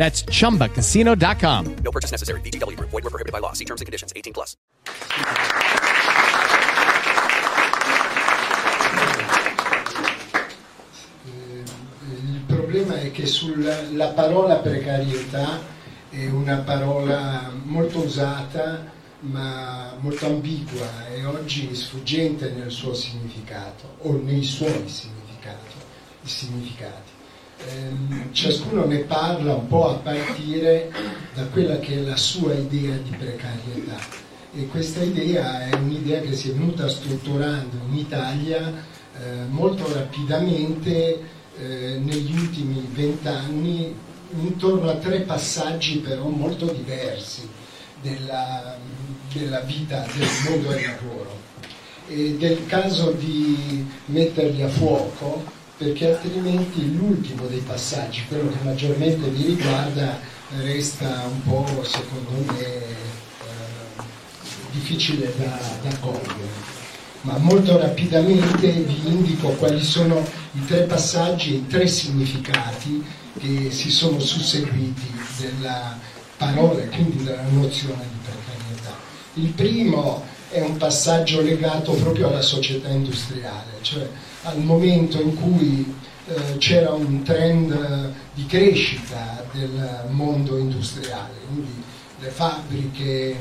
That's chumbacasino.com. No purchase necessary. VGW Group. Void were prohibited by law. See terms and conditions. 18 plus. Il problema è che sulla la parola precarietà è una parola molto usata ma molto ambigua e oggi sfuggente nel suo significato o nei suoi significati. Ehm, ciascuno ne parla un po' a partire da quella che è la sua idea di precarietà e questa idea è un'idea che si è venuta strutturando in Italia eh, molto rapidamente eh, negli ultimi vent'anni intorno a tre passaggi però molto diversi della, della vita del mondo del lavoro. Ed è il caso di metterli a fuoco perché altrimenti l'ultimo dei passaggi, quello che maggiormente vi riguarda, resta un po', secondo me, eh, difficile da, da cogliere. Ma molto rapidamente vi indico quali sono i tre passaggi e i tre significati che si sono susseguiti della parola e quindi della nozione di precarietà. Il primo è un passaggio legato proprio alla società industriale, cioè al momento in cui eh, c'era un trend eh, di crescita del mondo industriale, quindi le fabbriche eh,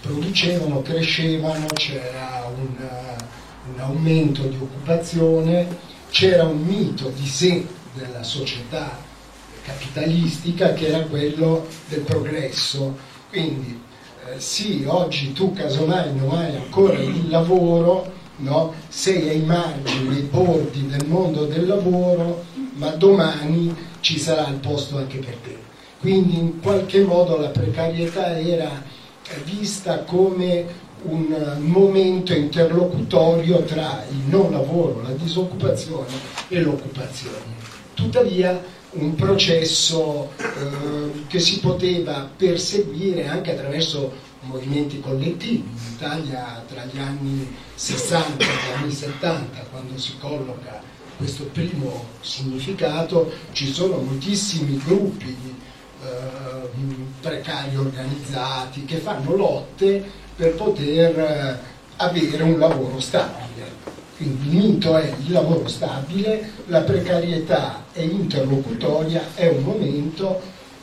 producevano, crescevano, c'era un, uh, un aumento di occupazione, c'era un mito di sé della società capitalistica che era quello del progresso. Quindi eh, sì, oggi tu casomai non hai ancora il lavoro, no? sei ai margini, ai bordi del mondo del lavoro, ma domani ci sarà il posto anche per te. Quindi in qualche modo la precarietà era vista come un momento interlocutorio tra il non lavoro, la disoccupazione e l'occupazione. Tuttavia un processo eh, che si poteva perseguire anche attraverso movimenti collettivi. In Italia tra gli anni 60 e gli anni 70, quando si colloca questo primo significato, ci sono moltissimi gruppi eh, precari organizzati che fanno lotte per poter eh, avere un lavoro stabile. Quindi il mito è il lavoro stabile, la precarietà è interlocutoria, è un momento,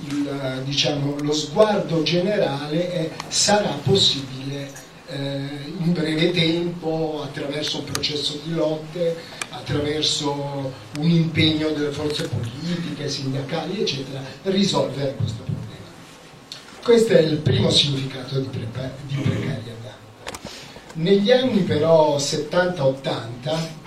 il, diciamo, lo sguardo generale è sarà possibile eh, in breve tempo, attraverso un processo di lotte, attraverso un impegno delle forze politiche, sindacali, eccetera, risolvere questo problema. Questo è il primo significato di, di precarietà. Negli anni però 70-80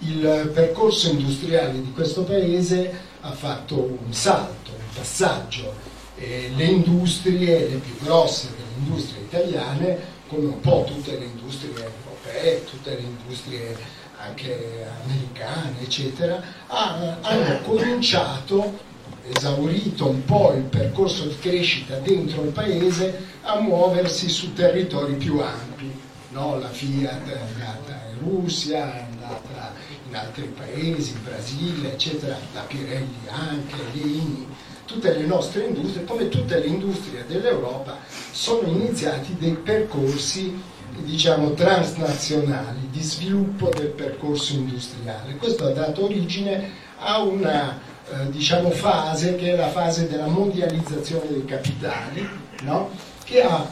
il percorso industriale di questo paese ha fatto un salto, passaggio. E le industrie, le più grosse delle industrie italiane, come un po' tutte le industrie europee, tutte le industrie anche americane, eccetera, hanno cominciato esaurito un po' il percorso di crescita dentro il paese, a muoversi su territori più ampi. No? La Fiat è andata in Russia, è andata in altri paesi, Brasile, eccetera, la Pirelli anche, l'ENI, tutte le nostre industrie, come tutte le industrie dell'Europa, sono iniziati dei percorsi diciamo transnazionali di sviluppo del percorso industriale. Questo ha dato origine a una eh, diciamo, fase che è la fase della mondializzazione dei capitali, no? che ha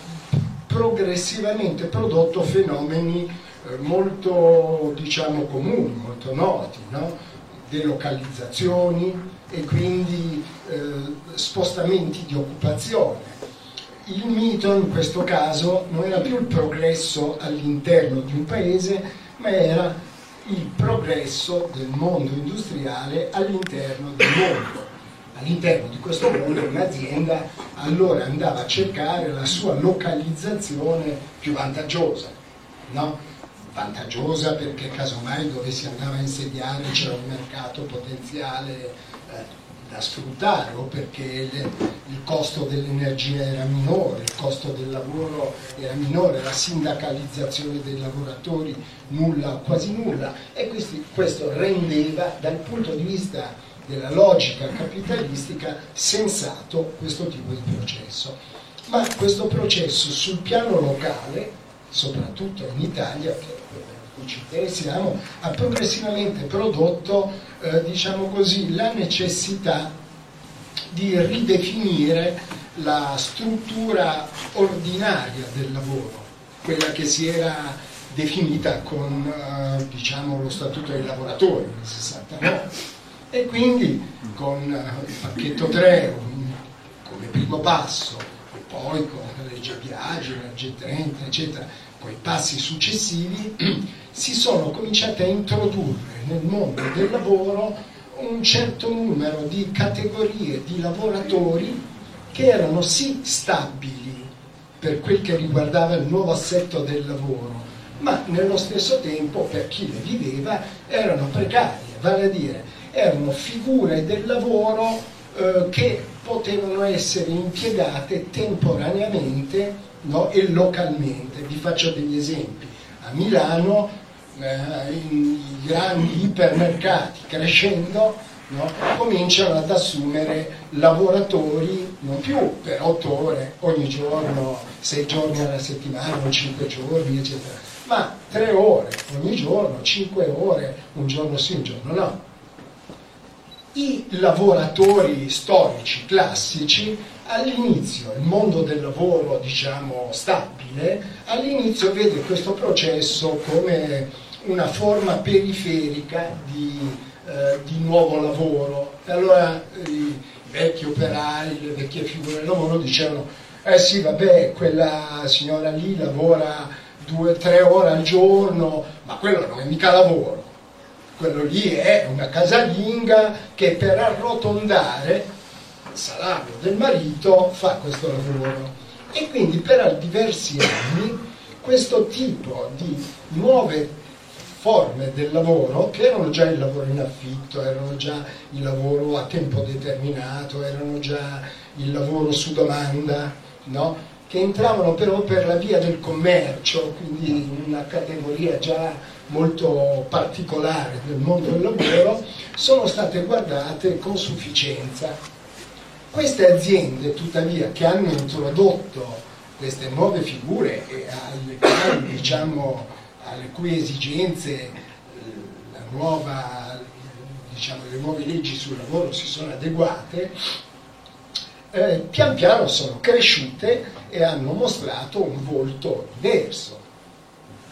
progressivamente prodotto fenomeni eh, molto diciamo, comuni, molto noti, no? delocalizzazioni e quindi eh, spostamenti di occupazione. Il mito in questo caso non era più il progresso all'interno di un paese, ma era il progresso del mondo industriale all'interno del mondo. All'interno di questo mondo un'azienda allora andava a cercare la sua localizzazione più vantaggiosa, no? Vantaggiosa perché casomai dove si andava a insediare c'era un mercato potenziale eh, da sfruttare o perché le, il costo dell'energia era minore, il costo del lavoro era minore, la sindacalizzazione dei lavoratori nulla o quasi nulla e questi, questo rendeva dal punto di vista della logica capitalistica sensato questo tipo di processo. Ma questo processo sul piano locale, soprattutto in Italia, che ci interessiamo, ha progressivamente prodotto eh, diciamo così, la necessità di ridefinire la struttura ordinaria del lavoro, quella che si era definita con eh, diciamo, lo statuto dei lavoratori nel 69 e quindi con eh, il pacchetto 3 come primo passo e poi con la legge Biagi, la legge 30 eccetera, con i passi successivi si sono cominciate a introdurre nel mondo del lavoro un certo numero di categorie di lavoratori che erano sì stabili per quel che riguardava il nuovo assetto del lavoro, ma nello stesso tempo per chi le viveva erano precarie, vale a dire erano figure del lavoro eh, che potevano essere impiegate temporaneamente no, e localmente. Vi faccio degli esempi. A Milano eh, i grandi ipermercati crescendo no, cominciano ad assumere lavoratori non più per otto ore ogni giorno, sei giorni alla settimana o cinque giorni, eccetera, ma tre ore ogni giorno, cinque ore, un giorno sì, un giorno no. I lavoratori storici classici all'inizio, il mondo del lavoro diciamo stabile, all'inizio vede questo processo come una forma periferica di, eh, di nuovo lavoro. E allora i vecchi operai, le vecchie figure del lavoro dicevano, eh sì vabbè, quella signora lì lavora due o tre ore al giorno, ma quello non è mica lavoro, quello lì è una casalinga che per arrotondare il salario del marito fa questo lavoro. E quindi per diversi anni questo tipo di nuove forme del lavoro che erano già il lavoro in affitto, erano già il lavoro a tempo determinato, erano già il lavoro su domanda, no? che entravano però per la via del commercio, quindi in una categoria già molto particolare del mondo del lavoro, sono state guardate con sufficienza. Queste aziende, tuttavia, che hanno introdotto queste nuove figure alle quali diciamo, alle cui esigenze nuova, diciamo, le nuove leggi sul lavoro si sono adeguate, eh, pian piano sono cresciute e hanno mostrato un volto diverso.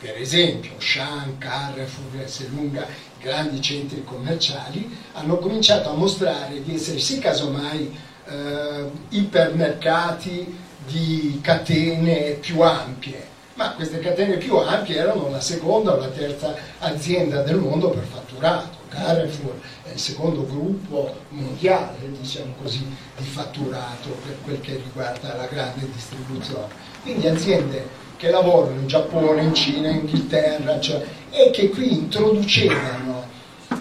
Per esempio, Shan, Carrefour, Esselunga, grandi centri commerciali, hanno cominciato a mostrare di essere sì casomai eh, ipermercati di catene più ampie, ma queste catene più ampie erano la seconda o la terza azienda del mondo per fatturato. Carrefour è il secondo gruppo mondiale, diciamo così, di fatturato per quel che riguarda la grande distribuzione. Quindi aziende che lavorano in Giappone, in Cina, in Inghilterra, cioè, e che qui introducevano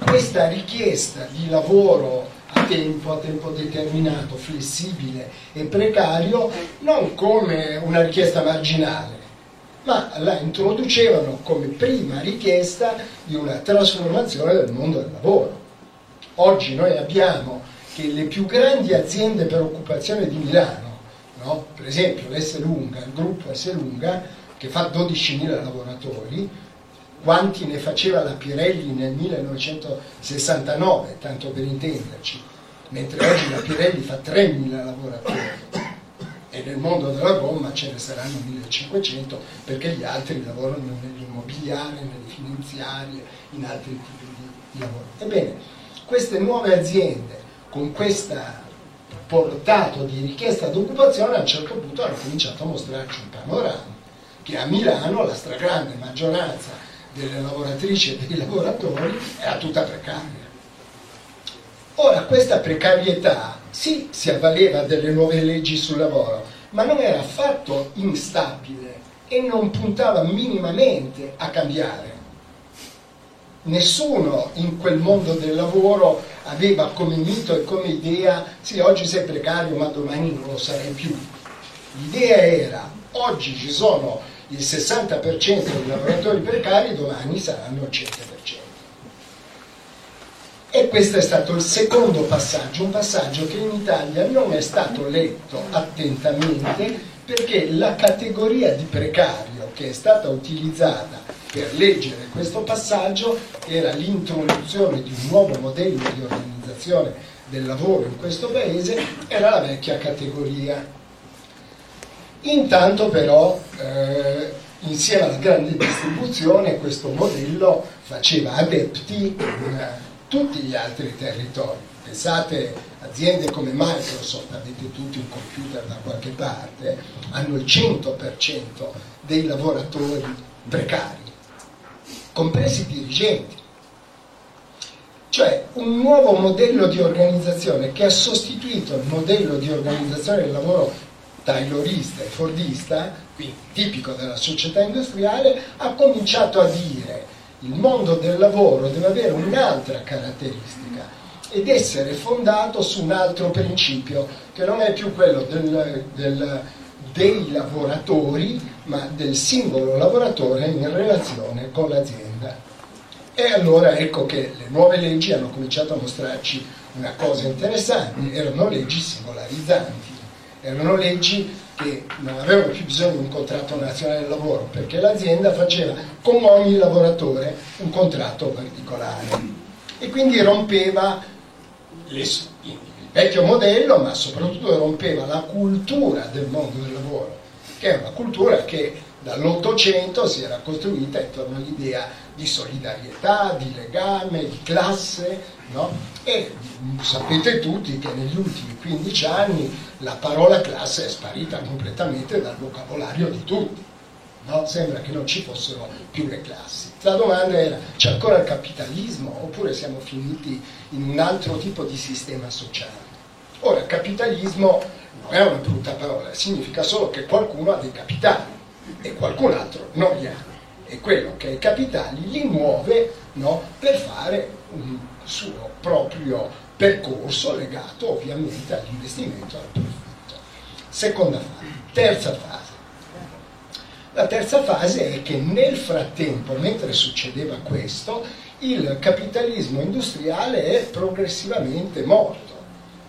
questa richiesta di lavoro a tempo a tempo determinato, flessibile e precario, non come una richiesta marginale, ma la introducevano come prima richiesta di una trasformazione del mondo del lavoro. Oggi noi abbiamo che le più grandi aziende per occupazione di Milano, no? per esempio l'S Lunga, il gruppo S Lunga, che fa 12.000 lavoratori, quanti ne faceva la Pirelli nel 1969, tanto per intenderci, mentre oggi la Pirelli fa 3.000 lavoratori e nel mondo della gomma ce ne saranno 1.500 perché gli altri lavorano nell'immobiliare, nelle finanziarie, in altri tipi di lavoro. Ebbene, queste nuove aziende con questo portato di richiesta d'occupazione a un certo punto hanno cominciato a mostrarci un panorama che a Milano la stragrande maggioranza delle lavoratrici e dei lavoratori era tutta precaria. Ora, questa precarietà sì si avvaleva delle nuove leggi sul lavoro, ma non era affatto instabile e non puntava minimamente a cambiare. Nessuno in quel mondo del lavoro aveva come mito e come idea, sì, oggi sei precario, ma domani non lo sarai più. L'idea era, oggi ci sono il 60% dei lavoratori precari, domani saranno il 100%. E questo è stato il secondo passaggio, un passaggio che in Italia non è stato letto attentamente perché la categoria di precario che è stata utilizzata per leggere questo passaggio era l'introduzione di un nuovo modello di organizzazione del lavoro in questo paese, era la vecchia categoria. Intanto però, eh, insieme alla grande distribuzione, questo modello faceva adepti in tutti gli altri territori. Pensate, aziende come Microsoft, avete tutti un computer da qualche parte, hanno il 100% dei lavoratori precari compresi i dirigenti. Cioè un nuovo modello di organizzazione che ha sostituito il modello di organizzazione del lavoro taylorista e fordista, quindi tipico della società industriale, ha cominciato a dire il mondo del lavoro deve avere un'altra caratteristica ed essere fondato su un altro principio che non è più quello del, del, dei lavoratori ma del singolo lavoratore in relazione con l'azienda. E allora ecco che le nuove leggi hanno cominciato a mostrarci una cosa interessante, erano leggi singolarizzanti, erano leggi che non avevano più bisogno di un contratto nazionale del lavoro, perché l'azienda faceva con ogni lavoratore un contratto particolare. E quindi rompeva le, il vecchio modello, ma soprattutto rompeva la cultura del mondo del lavoro, che è una cultura che dall'Ottocento si era costruita intorno all'idea di solidarietà, di legame, di classe, no? e sapete tutti che negli ultimi 15 anni la parola classe è sparita completamente dal vocabolario di tutti. No? Sembra che non ci fossero più le classi. La domanda era, c'è ancora il capitalismo oppure siamo finiti in un altro tipo di sistema sociale? Ora, capitalismo non è una brutta parola, significa solo che qualcuno ha dei capitali e qualcun altro non li ha. E quello che ha i capitali li muove no, per fare un suo proprio percorso legato ovviamente all'investimento al profitto. Seconda fase. Terza fase. La terza fase è che nel frattempo, mentre succedeva questo, il capitalismo industriale è progressivamente morto,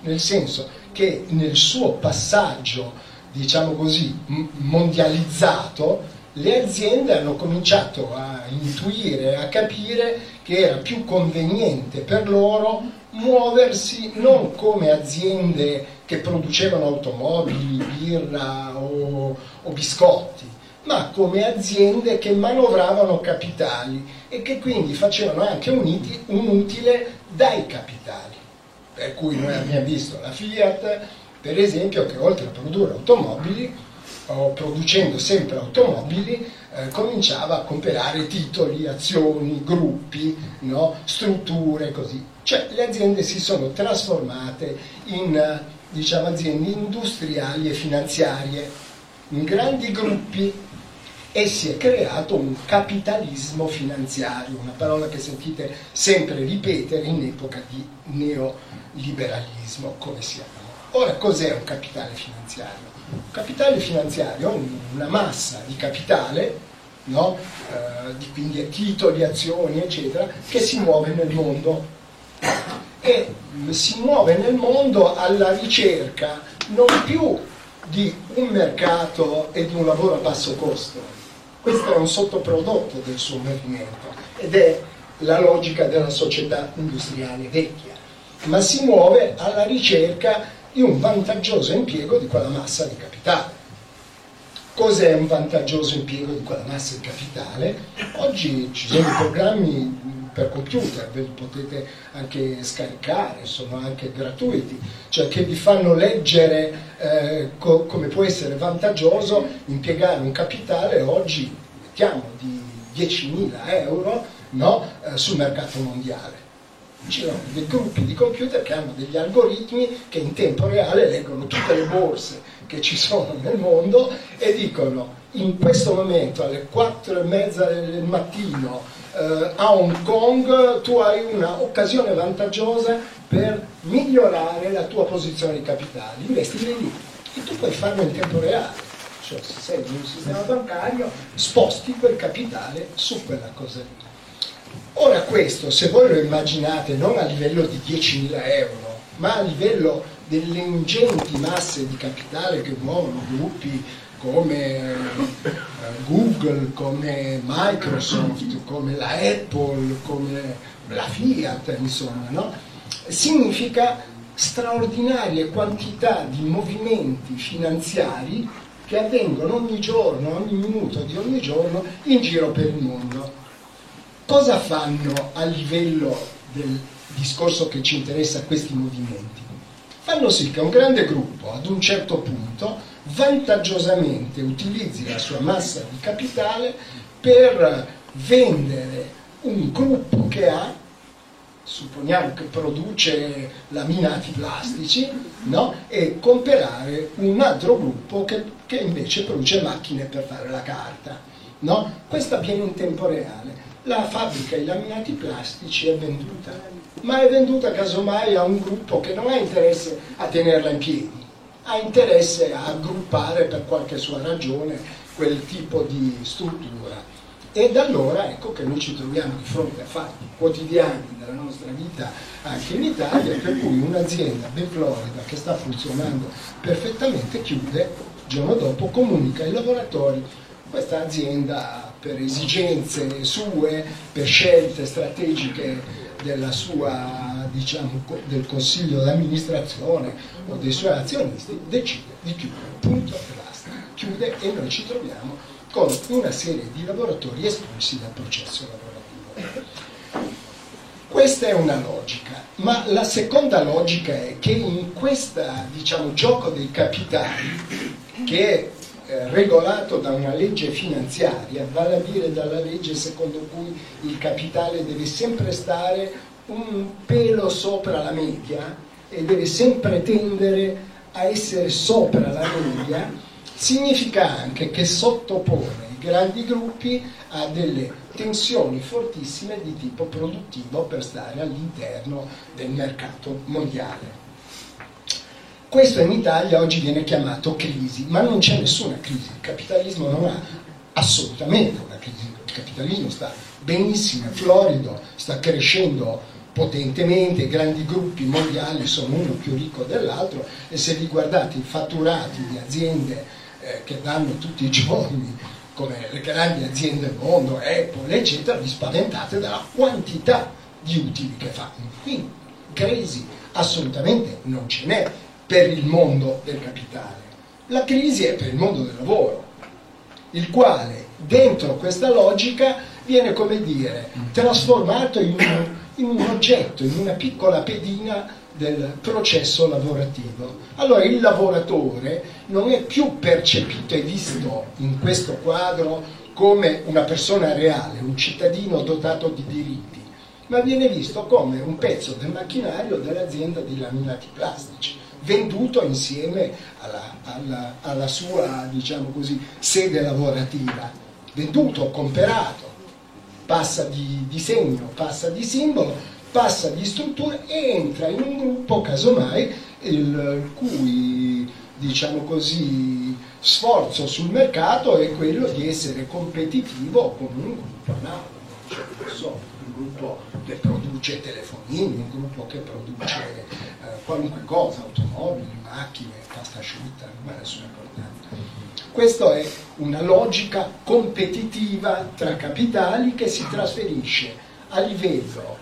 nel senso che nel suo passaggio diciamo così, mondializzato, le aziende hanno cominciato a intuire, a capire che era più conveniente per loro muoversi non come aziende che producevano automobili, birra o, o biscotti, ma come aziende che manovravano capitali e che quindi facevano anche un, utile dai capitali. Per cui noi abbiamo visto la Fiat, per esempio che oltre a produrre automobili o producendo sempre automobili eh, cominciava a comprare titoli, azioni, gruppi, no? strutture così. Cioè le aziende si sono trasformate in diciamo, aziende industriali e finanziarie, in grandi gruppi e si è creato un capitalismo finanziario, una parola che sentite sempre ripetere in epoca di neoliberalismo, come si chiama. Ora, cos'è un capitale finanziario? Capitale finanziario una massa di capitale, no? eh, di, quindi titoli, azioni, eccetera, che si muove nel mondo. E si muove nel mondo alla ricerca non più di un mercato e di un lavoro a basso costo, questo è un sottoprodotto del suo movimento ed è la logica della società industriale vecchia, ma si muove alla ricerca di un vantaggioso impiego di quella massa di capitale. Cos'è un vantaggioso impiego di quella massa di capitale? Oggi ci sono programmi per computer, ve li potete anche scaricare, sono anche gratuiti, cioè che vi fanno leggere eh, co- come può essere vantaggioso impiegare un capitale oggi, mettiamo, di 10.000 euro no, eh, sul mercato mondiale. Ci sono dei gruppi di computer che hanno degli algoritmi che in tempo reale leggono tutte le borse che ci sono nel mondo e dicono in questo momento alle 4 e mezza del mattino eh, a Hong Kong tu hai un'occasione vantaggiosa per migliorare la tua posizione di capitali, investi lì e tu puoi farlo in tempo reale. Cioè, se sei in un sistema bancario, sposti quel capitale su quella cosa lì. Ora questo, se voi lo immaginate non a livello di 10.000 euro, ma a livello delle ingenti masse di capitale che muovono gruppi come eh, Google, come Microsoft, come la Apple, come la Fiat, insomma, no? significa straordinarie quantità di movimenti finanziari che avvengono ogni giorno, ogni minuto di ogni giorno in giro per il mondo. Cosa fanno a livello del discorso che ci interessa questi movimenti? Fanno sì che un grande gruppo ad un certo punto vantaggiosamente utilizzi la sua massa di capitale per vendere un gruppo che ha, supponiamo che produce laminati plastici, no? e comprare un altro gruppo che, che, invece produce macchine per fare la carta. No? Questo avviene in tempo reale. La fabbrica di laminati plastici è venduta, ma è venduta casomai a un gruppo che non ha interesse a tenerla in piedi ha interesse a aggruppare per qualche sua ragione quel tipo di struttura. E da allora ecco che noi ci troviamo di fronte a fatti quotidiani della nostra vita anche in Italia, per cui un'azienda ben florida che sta funzionando perfettamente chiude, il giorno dopo comunica ai lavoratori questa azienda per esigenze sue, per scelte strategiche sua, diciamo, del consiglio d'amministrazione o dei suoi azionisti decide di chiudere, punto e basta, chiude e noi ci troviamo con una serie di lavoratori espulsi dal processo lavorativo. Questa è una logica, ma la seconda logica è che in questo diciamo, gioco dei capitali, che eh, regolato da una legge finanziaria, vale a dire dalla legge secondo cui il capitale deve sempre stare un pelo sopra la media e deve sempre tendere a essere sopra la media, significa anche che sottopone i grandi gruppi a delle tensioni fortissime di tipo produttivo per stare all'interno del mercato mondiale. Questo in Italia oggi viene chiamato crisi, ma non c'è nessuna crisi, il capitalismo non ha assolutamente una crisi, il capitalismo sta benissimo, è florido, sta crescendo potentemente, grandi gruppi mondiali sono uno più ricco dell'altro e se vi guardate i fatturati di aziende eh, che danno tutti i giorni come le grandi aziende del mondo, Apple, eccetera, vi spaventate dalla quantità di utili che fanno. Quindi crisi assolutamente non ce n'è per il mondo del capitale. La crisi è per il mondo del lavoro, il quale dentro questa logica viene, come dire, trasformato in un, in un oggetto, in una piccola pedina del processo lavorativo. Allora il lavoratore non è più percepito e visto in questo quadro come una persona reale, un cittadino dotato di diritti, ma viene visto come un pezzo del macchinario dell'azienda di laminati plastici venduto insieme alla, alla, alla sua diciamo così, sede lavorativa. venduto, comprato, passa di disegno, passa di simbolo, passa di struttura e entra in un gruppo, casomai, il cui diciamo così, sforzo sul mercato è quello di essere competitivo con un gruppo analogo, cioè, un gruppo che produce telefonini, un gruppo che produce qualunque cosa, automobili, macchine, pasta asciutta, non ha nessuna importanza. Questa è una logica competitiva tra capitali che si trasferisce a livello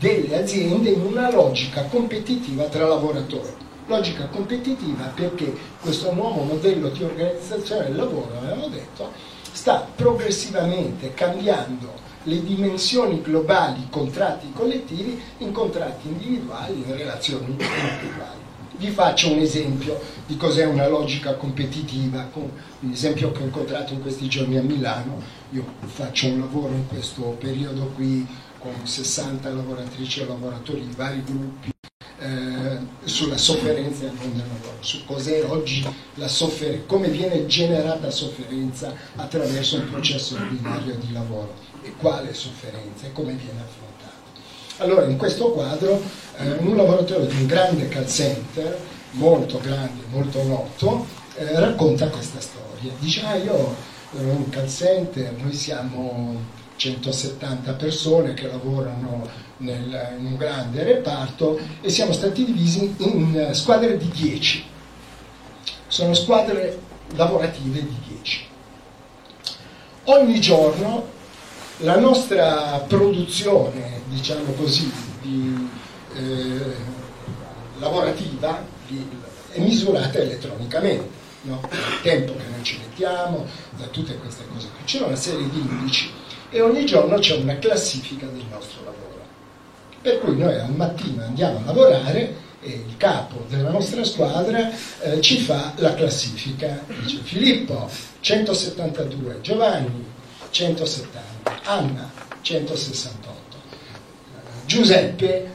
delle aziende in una logica competitiva tra lavoratori logica competitiva perché questo nuovo modello di organizzazione del lavoro, abbiamo detto, sta progressivamente cambiando le dimensioni globali, contratti collettivi, in contratti individuali, in relazioni individuali. Vi faccio un esempio di cos'è una logica competitiva, un esempio che ho incontrato in questi giorni a Milano. Io faccio un lavoro in questo periodo qui con 60 lavoratrici e lavoratori di vari gruppi eh, sulla sofferenza del mondo del lavoro, su cos'è oggi la sofferenza, come viene generata sofferenza attraverso un processo ordinario di lavoro e quale sofferenza e come viene affrontata. Allora in questo quadro eh, un lavoratore di un grande call center, molto grande, molto noto, eh, racconta questa storia. Dice, ah io ero in un call center, noi siamo 170 persone che lavorano nel, in un grande reparto e siamo stati divisi in squadre di 10. Sono squadre lavorative di 10. Ogni giorno la nostra produzione, diciamo così, di, eh, lavorativa di, è misurata elettronicamente. No? Dal tempo che noi ci mettiamo, da tutte queste cose qui. C'è una serie di indici e ogni giorno c'è una classifica del nostro lavoro. Per cui noi al mattino andiamo a lavorare e il capo della nostra squadra eh, ci fa la classifica. Dice Filippo 172, Giovanni 170, Anna 168, Giuseppe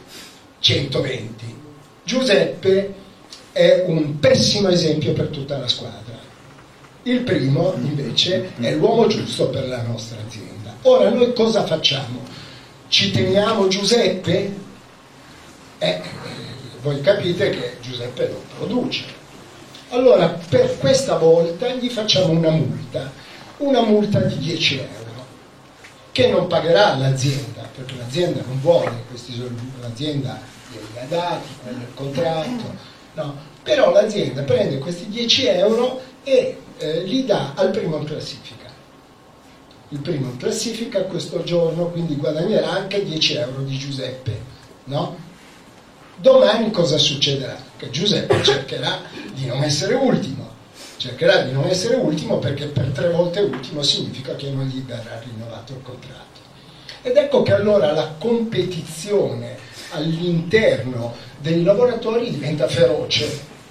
120. Giuseppe è un pessimo esempio per tutta la squadra. Il primo invece è l'uomo giusto per la nostra azienda. Ora noi cosa facciamo? Ci teniamo Giuseppe? Eh, voi capite che Giuseppe non produce. Allora per questa volta gli facciamo una multa, una multa di 10 euro, che non pagherà l'azienda, perché l'azienda non vuole questi soldi, l'azienda glieli ha dati, è il contratto, no? però l'azienda prende questi 10 euro e eh, li dà al primo in classifica il primo in classifica questo giorno, quindi guadagnerà anche 10 euro di Giuseppe. No? Domani cosa succederà? Che Giuseppe cercherà di non essere ultimo, cercherà di non essere ultimo perché per tre volte ultimo significa che non gli verrà rinnovato il contratto. Ed ecco che allora la competizione all'interno dei lavoratori diventa feroce,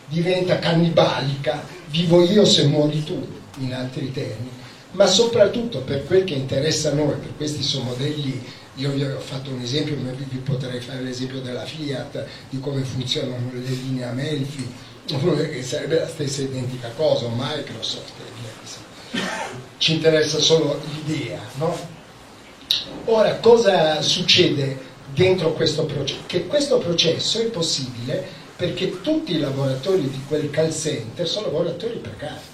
diventa cannibalica, vivo io se muori tu, in altri termini ma soprattutto per quel che interessa a noi, per questi sono modelli, io vi ho fatto un esempio, vi potrei fare l'esempio della Fiat, di come funzionano le linee Amelfi, sarebbe la stessa identica cosa, Microsoft, ci interessa solo l'idea, no? Ora, cosa succede dentro questo processo? Che questo processo è possibile perché tutti i lavoratori di quel call center sono lavoratori precari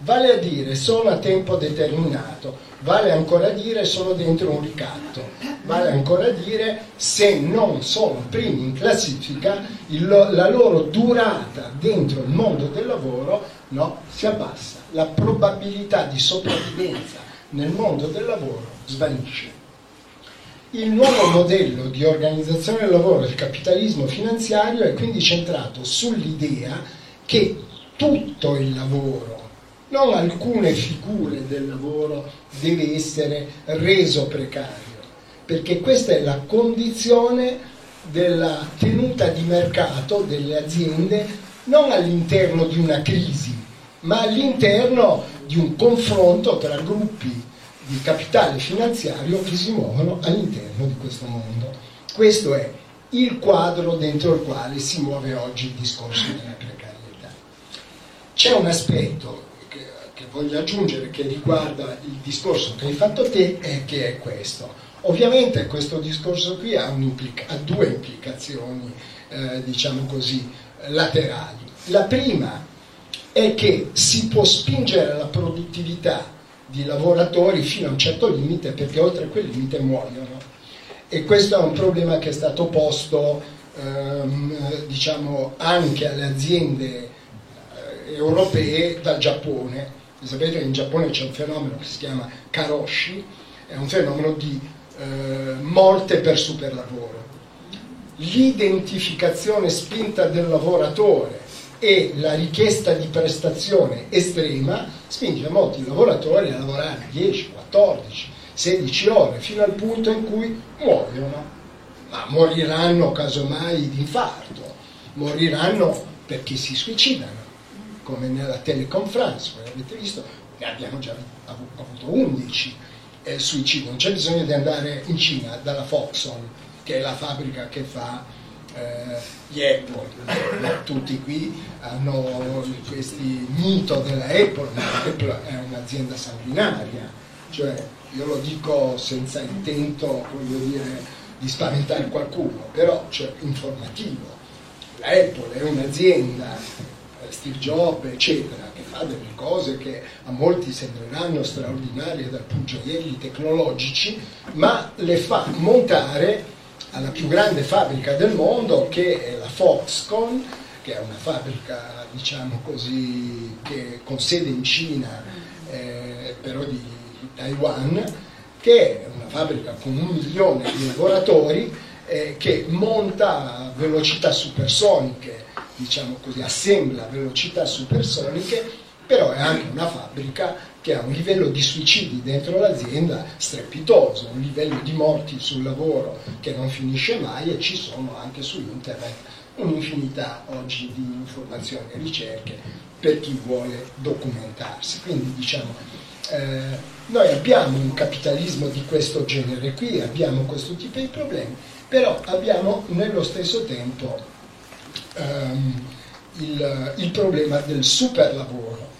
Vale a dire sono a tempo determinato, vale ancora a dire sono dentro un ricatto, vale ancora a dire se non sono primi in classifica il, la loro durata dentro il mondo del lavoro no, si abbassa, la probabilità di sopravvivenza nel mondo del lavoro svanisce. Il nuovo modello di organizzazione del lavoro del capitalismo finanziario è quindi centrato sull'idea che tutto il lavoro non alcune figure del lavoro deve essere reso precario, perché questa è la condizione della tenuta di mercato delle aziende non all'interno di una crisi, ma all'interno di un confronto tra gruppi di capitale finanziario che si muovono all'interno di questo mondo. Questo è il quadro dentro il quale si muove oggi il discorso della precarietà. C'è un aspetto che voglio aggiungere che riguarda il discorso che hai fatto te è che è questo. Ovviamente questo discorso qui ha, ha due implicazioni, eh, diciamo così, laterali. La prima è che si può spingere la produttività di lavoratori fino a un certo limite perché oltre quel limite muoiono. E questo è un problema che è stato posto ehm, diciamo, anche alle aziende eh, europee dal Giappone. Sapete che in Giappone c'è un fenomeno che si chiama karoshi, è un fenomeno di eh, morte per superlavoro. L'identificazione spinta del lavoratore e la richiesta di prestazione estrema spinge molti lavoratori a lavorare 10, 14, 16 ore fino al punto in cui muoiono, ma moriranno casomai di infarto, moriranno perché si suicidano, come nella teleconferenza, come avete visto, ne abbiamo già avuto 11 eh, suicidi, non c'è bisogno di andare in Cina dalla Foxconn, che è la fabbrica che fa eh, gli Apple, tutti qui hanno questi mito della Apple, ma Apple è un'azienda sanguinaria, cioè io lo dico senza intento dire, di spaventare qualcuno, però cioè, informativo. La Apple è un'azienda, Steve Jobs, eccetera, che fa delle cose che a molti sembreranno straordinarie di vista tecnologici, ma le fa montare alla più grande fabbrica del mondo che è la Foxconn, che è una fabbrica diciamo così, con sede in Cina, eh, però di Taiwan, che è una fabbrica con un milione di lavoratori eh, che monta a velocità supersoniche, diciamo così, assembla a velocità supersoniche, però è anche una fabbrica che ha un livello di suicidi dentro l'azienda strepitoso, un livello di morti sul lavoro che non finisce mai e ci sono anche su internet un'infinità oggi di informazioni e ricerche per chi vuole documentarsi. Quindi diciamo, eh, noi abbiamo un capitalismo di questo genere qui, abbiamo questo tipo di problemi, però abbiamo nello stesso tempo ehm, il, il problema del superlavoro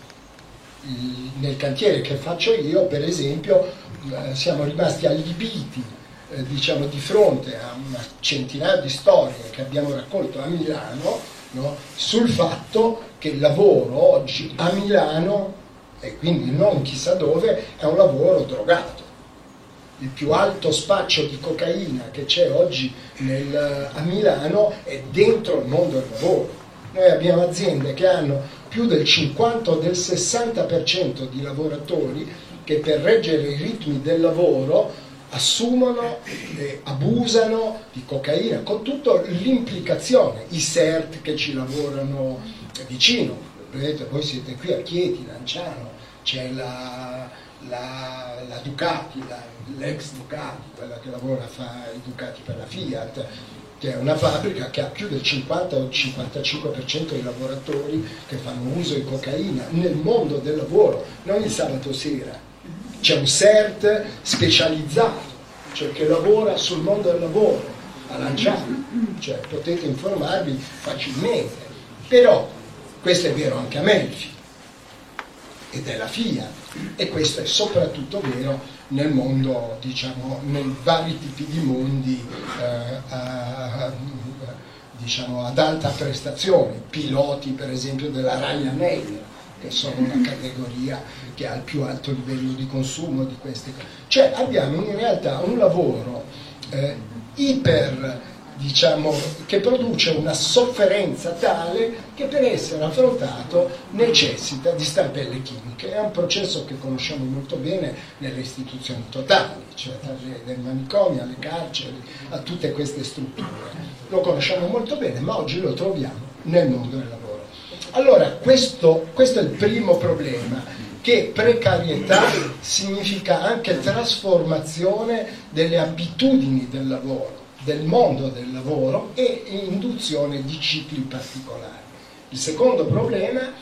nel cantiere che faccio io, per esempio, eh, siamo rimasti allibiti eh, diciamo, di fronte a una centinaia di storie che abbiamo raccolto a Milano no, sul fatto che il lavoro oggi a Milano, e quindi non chissà dove, è un lavoro drogato. Il più alto spaccio di cocaina che c'è oggi nel, a Milano è dentro il mondo del lavoro. Noi abbiamo aziende che hanno più del 50 o del 60% di lavoratori che per reggere i ritmi del lavoro assumono e abusano di cocaina, con tutta l'implicazione, i CERT che ci lavorano vicino, vedete, voi siete qui a Chieti, Lanciano, c'è la, la, la Ducati, l'ex Ducati, quella che lavora, fa i Ducati per la Fiat, che è una fabbrica che ha più del 50 o il 55% dei lavoratori che fanno uso di cocaina nel mondo del lavoro, non il sabato sera. C'è un CERT specializzato, cioè che lavora sul mondo del lavoro, a Lanciano, cioè potete informarvi facilmente. Però questo è vero anche a Melfi ed è la FIA e questo è soprattutto vero nel mondo, diciamo, nei vari tipi di mondi eh, a, diciamo, ad alta prestazione, piloti per esempio della Ryanair, che sono una categoria che ha il più alto livello di consumo di queste cose. Cioè abbiamo in realtà un lavoro eh, iper diciamo, che produce una sofferenza tale che per essere affrontato necessita di stampelle chimiche. È un processo che conosciamo molto bene nelle istituzioni totali, cioè dai manicomi alle carceri, a tutte queste strutture. Lo conosciamo molto bene, ma oggi lo troviamo nel mondo del lavoro. Allora, questo, questo è il primo problema, che precarietà significa anche trasformazione delle abitudini del lavoro del mondo del lavoro e induzione di cicli particolari. Il secondo problema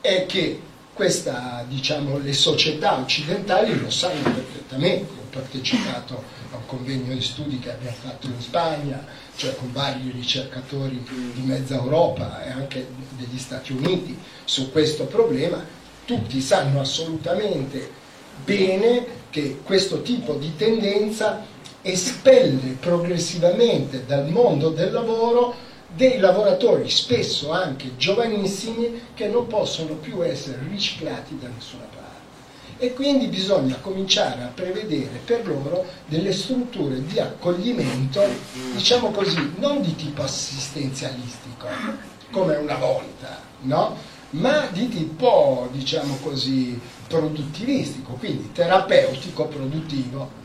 è che questa, diciamo, le società occidentali lo sanno perfettamente. Ho partecipato a un convegno di studi che abbiamo fatto in Spagna, cioè con vari ricercatori di mezza Europa e anche degli Stati Uniti su questo problema. tutti sanno assolutamente bene che questo tipo di tendenza espelle progressivamente dal mondo del lavoro dei lavoratori, spesso anche giovanissimi, che non possono più essere riciclati da nessuna parte. E quindi bisogna cominciare a prevedere per loro delle strutture di accoglimento, diciamo così, non di tipo assistenzialistico, come una volta, no? ma di tipo, diciamo così, produttivistico, quindi terapeutico produttivo.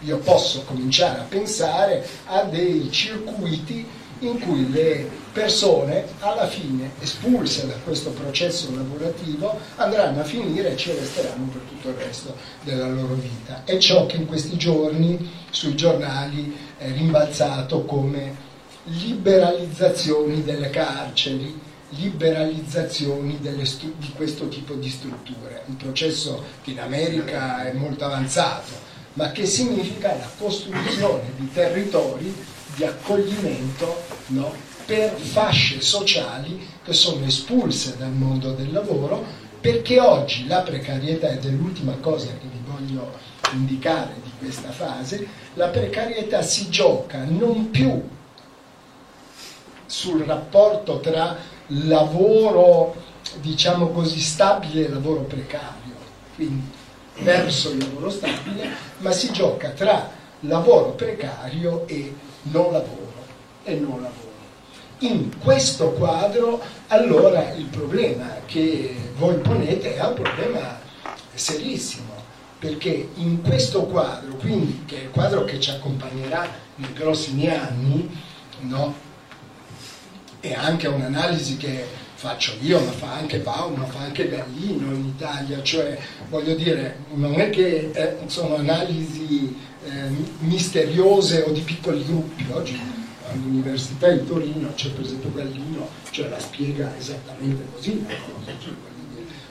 Io posso cominciare a pensare a dei circuiti in cui le persone alla fine espulse da questo processo lavorativo andranno a finire e ci resteranno per tutto il resto della loro vita. È ciò che in questi giorni sui giornali è rimbalzato come liberalizzazioni delle carceri, liberalizzazioni stu- di questo tipo di strutture, un processo che in America è molto avanzato, ma che significa la costruzione di territori di accoglimento no, per fasce sociali che sono espulse dal mondo del lavoro, perché oggi la precarietà, ed è l'ultima cosa che vi voglio indicare di questa fase, la precarietà si gioca non più sul rapporto tra lavoro, diciamo così, stabile e lavoro precario, quindi verso il lavoro stabile, ma si gioca tra lavoro precario e non lavoro e non lavoro. In questo quadro allora il problema che voi ponete è un problema serissimo, perché in questo quadro, quindi che è il quadro che ci accompagnerà nei prossimi anni, no? e anche un'analisi che faccio io, ma fa anche Baum, ma fa anche Gallino in Italia, cioè voglio dire, non è che eh, sono analisi eh, misteriose o di piccoli gruppi. Oggi all'Università di Torino c'è per esempio Gallino, cioè la spiega esattamente così.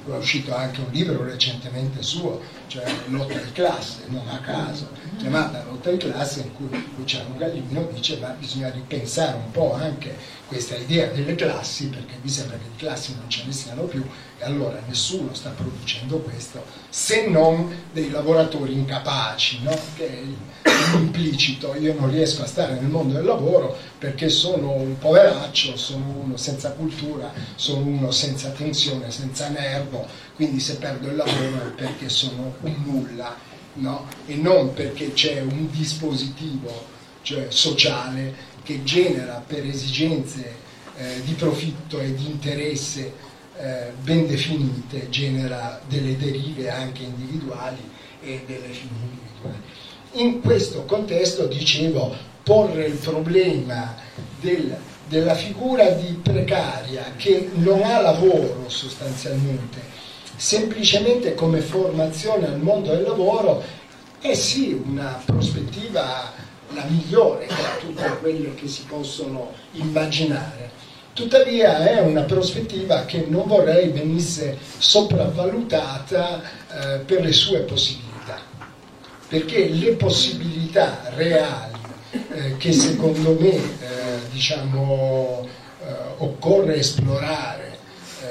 È uscito anche un libro recentemente suo, cioè Lotta di classe, non a caso, chiamata Lotta di classe, in cui Luciano Gallino dice ma bisogna ripensare un po' anche questa idea delle classi, perché mi sembra che di classi non ce ne siano più, e allora nessuno sta producendo questo, se non dei lavoratori incapaci, no? che è implicito, io non riesco a stare nel mondo del lavoro perché sono un poveraccio, sono uno senza cultura, sono uno senza attenzione, senza nervo, quindi se perdo il lavoro è perché sono un nulla, no? e non perché c'è un dispositivo cioè sociale che genera per esigenze eh, di profitto e di interesse eh, ben definite, genera delle derive anche individuali e delle fini individuali. In questo contesto, dicevo, porre il problema del, della figura di precaria che non ha lavoro sostanzialmente, semplicemente come formazione al mondo del lavoro, è sì una prospettiva la migliore tra tutte quelle che si possono immaginare. Tuttavia è una prospettiva che non vorrei venisse sopravvalutata eh, per le sue possibilità, perché le possibilità reali eh, che secondo me eh, diciamo, eh, occorre esplorare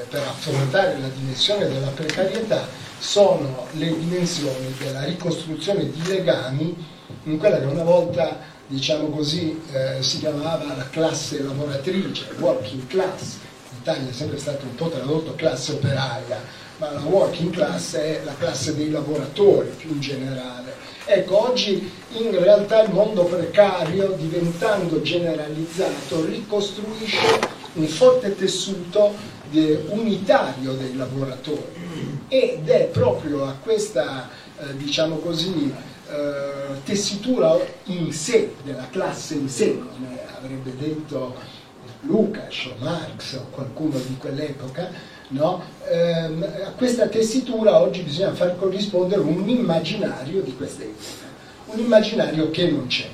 per affrontare la dimensione della precarietà sono le dimensioni della ricostruzione di legami in quella che una volta, diciamo così, eh, si chiamava la classe lavoratrice, working class, in Italia è sempre stato un po' tradotto classe operaia, ma la working class è la classe dei lavoratori più in generale. Ecco, oggi in realtà il mondo precario, diventando generalizzato, ricostruisce un forte tessuto unitario dei lavoratori ed è proprio a questa, eh, diciamo così, eh, tessitura in sé, della classe in sé, come avrebbe detto Lucas o Marx o qualcuno di quell'epoca, no? eh, a questa tessitura oggi bisogna far corrispondere un immaginario di questa epoca, un immaginario che non c'è.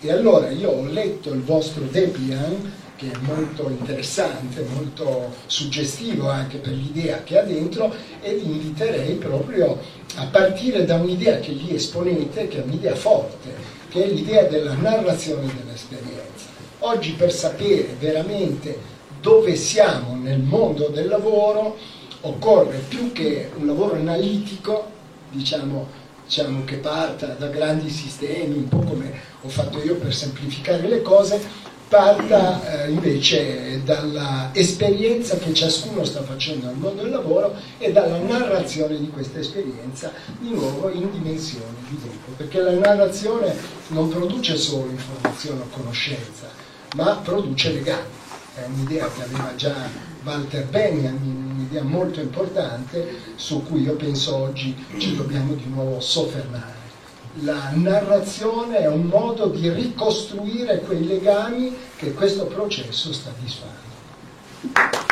E allora io ho letto il vostro Debian che è molto interessante, molto suggestivo anche per l'idea che ha dentro e vi inviterei proprio a partire da un'idea che lì esponete, che è un'idea forte, che è l'idea della narrazione dell'esperienza. Oggi per sapere veramente dove siamo nel mondo del lavoro occorre più che un lavoro analitico, diciamo, diciamo che parta da grandi sistemi, un po' come ho fatto io per semplificare le cose, parta eh, invece dall'esperienza che ciascuno sta facendo nel mondo del lavoro e dalla narrazione di questa esperienza di nuovo in dimensioni di gruppo, perché la narrazione non produce solo informazione o conoscenza, ma produce legami. È un'idea che aveva già Walter Benjamin, un'idea molto importante su cui io penso oggi ci dobbiamo di nuovo soffermare la narrazione è un modo di ricostruire quei legami che questo processo sta disfando.